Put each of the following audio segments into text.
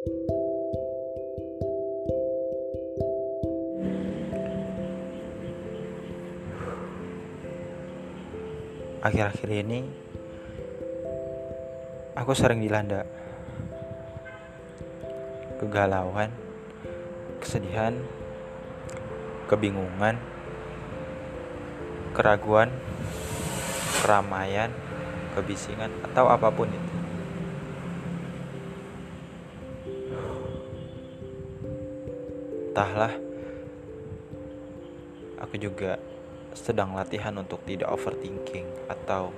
Akhir-akhir ini aku sering dilanda kegalauan, kesedihan, kebingungan, keraguan, keramaian, kebisingan, atau apa pun itu. Entahlah, aku juga sedang latihan untuk tidak overthinking atau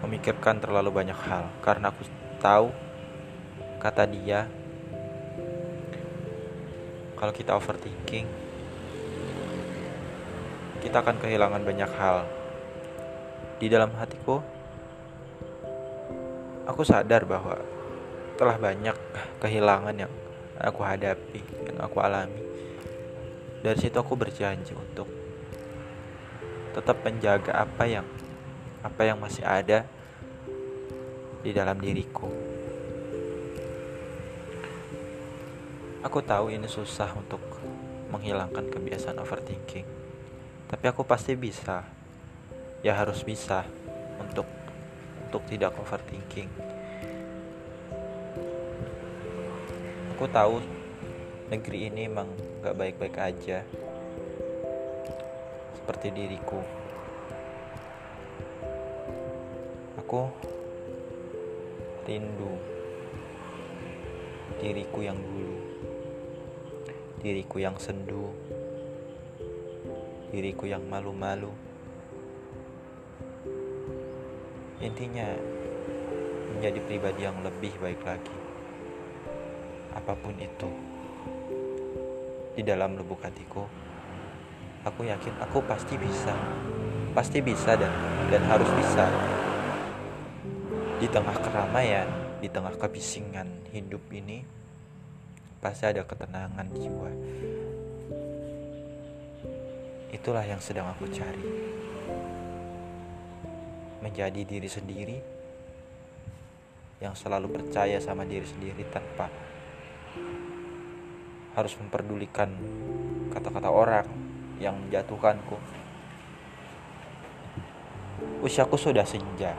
memikirkan terlalu banyak hal. Karena aku tahu kata dia kalau kita overthinking kita akan kehilangan banyak hal. Di dalam hatiku aku sadar bahwa telah banyak kehilangan yang aku hadapi yang aku alami dari situ aku berjanji untuk tetap menjaga apa yang apa yang masih ada di dalam diriku. Aku tahu ini susah untuk menghilangkan kebiasaan overthinking. Tapi aku pasti bisa. Ya harus bisa untuk untuk tidak overthinking. Aku tahu negeri ini emang gak baik-baik aja. Seperti diriku. Aku rindu diriku yang dulu diriku yang sendu diriku yang malu-malu. Intinya menjadi pribadi yang lebih baik lagi apa pun itu di dalam lubuk hatiku aku yakin aku pasti bisa. Pasti bisa dan dan harus bisa. Di tengah keramaian di tengah kebisingan hidup ini pasti ada ketenangan jiwa. Itulah yang sedang aku cari. Menjadi diri sendiri yang selalu percaya sama diri sendiri tanpa harus memperdulikan kata-kata orang yang menjatuhkanku. Usiaku sudah senja.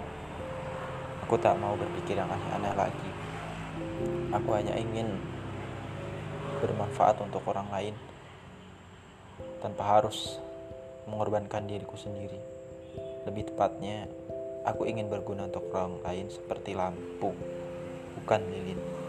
Aku tak mau berpikir yang aneh-aneh lagi. Aku hanya ingin bermanfaat untuk orang lain tanpa harus mengorbankan diriku sendiri. Lebih tepatnya, aku ingin berguna untuk orang lain seperti lampu, bukan lilin.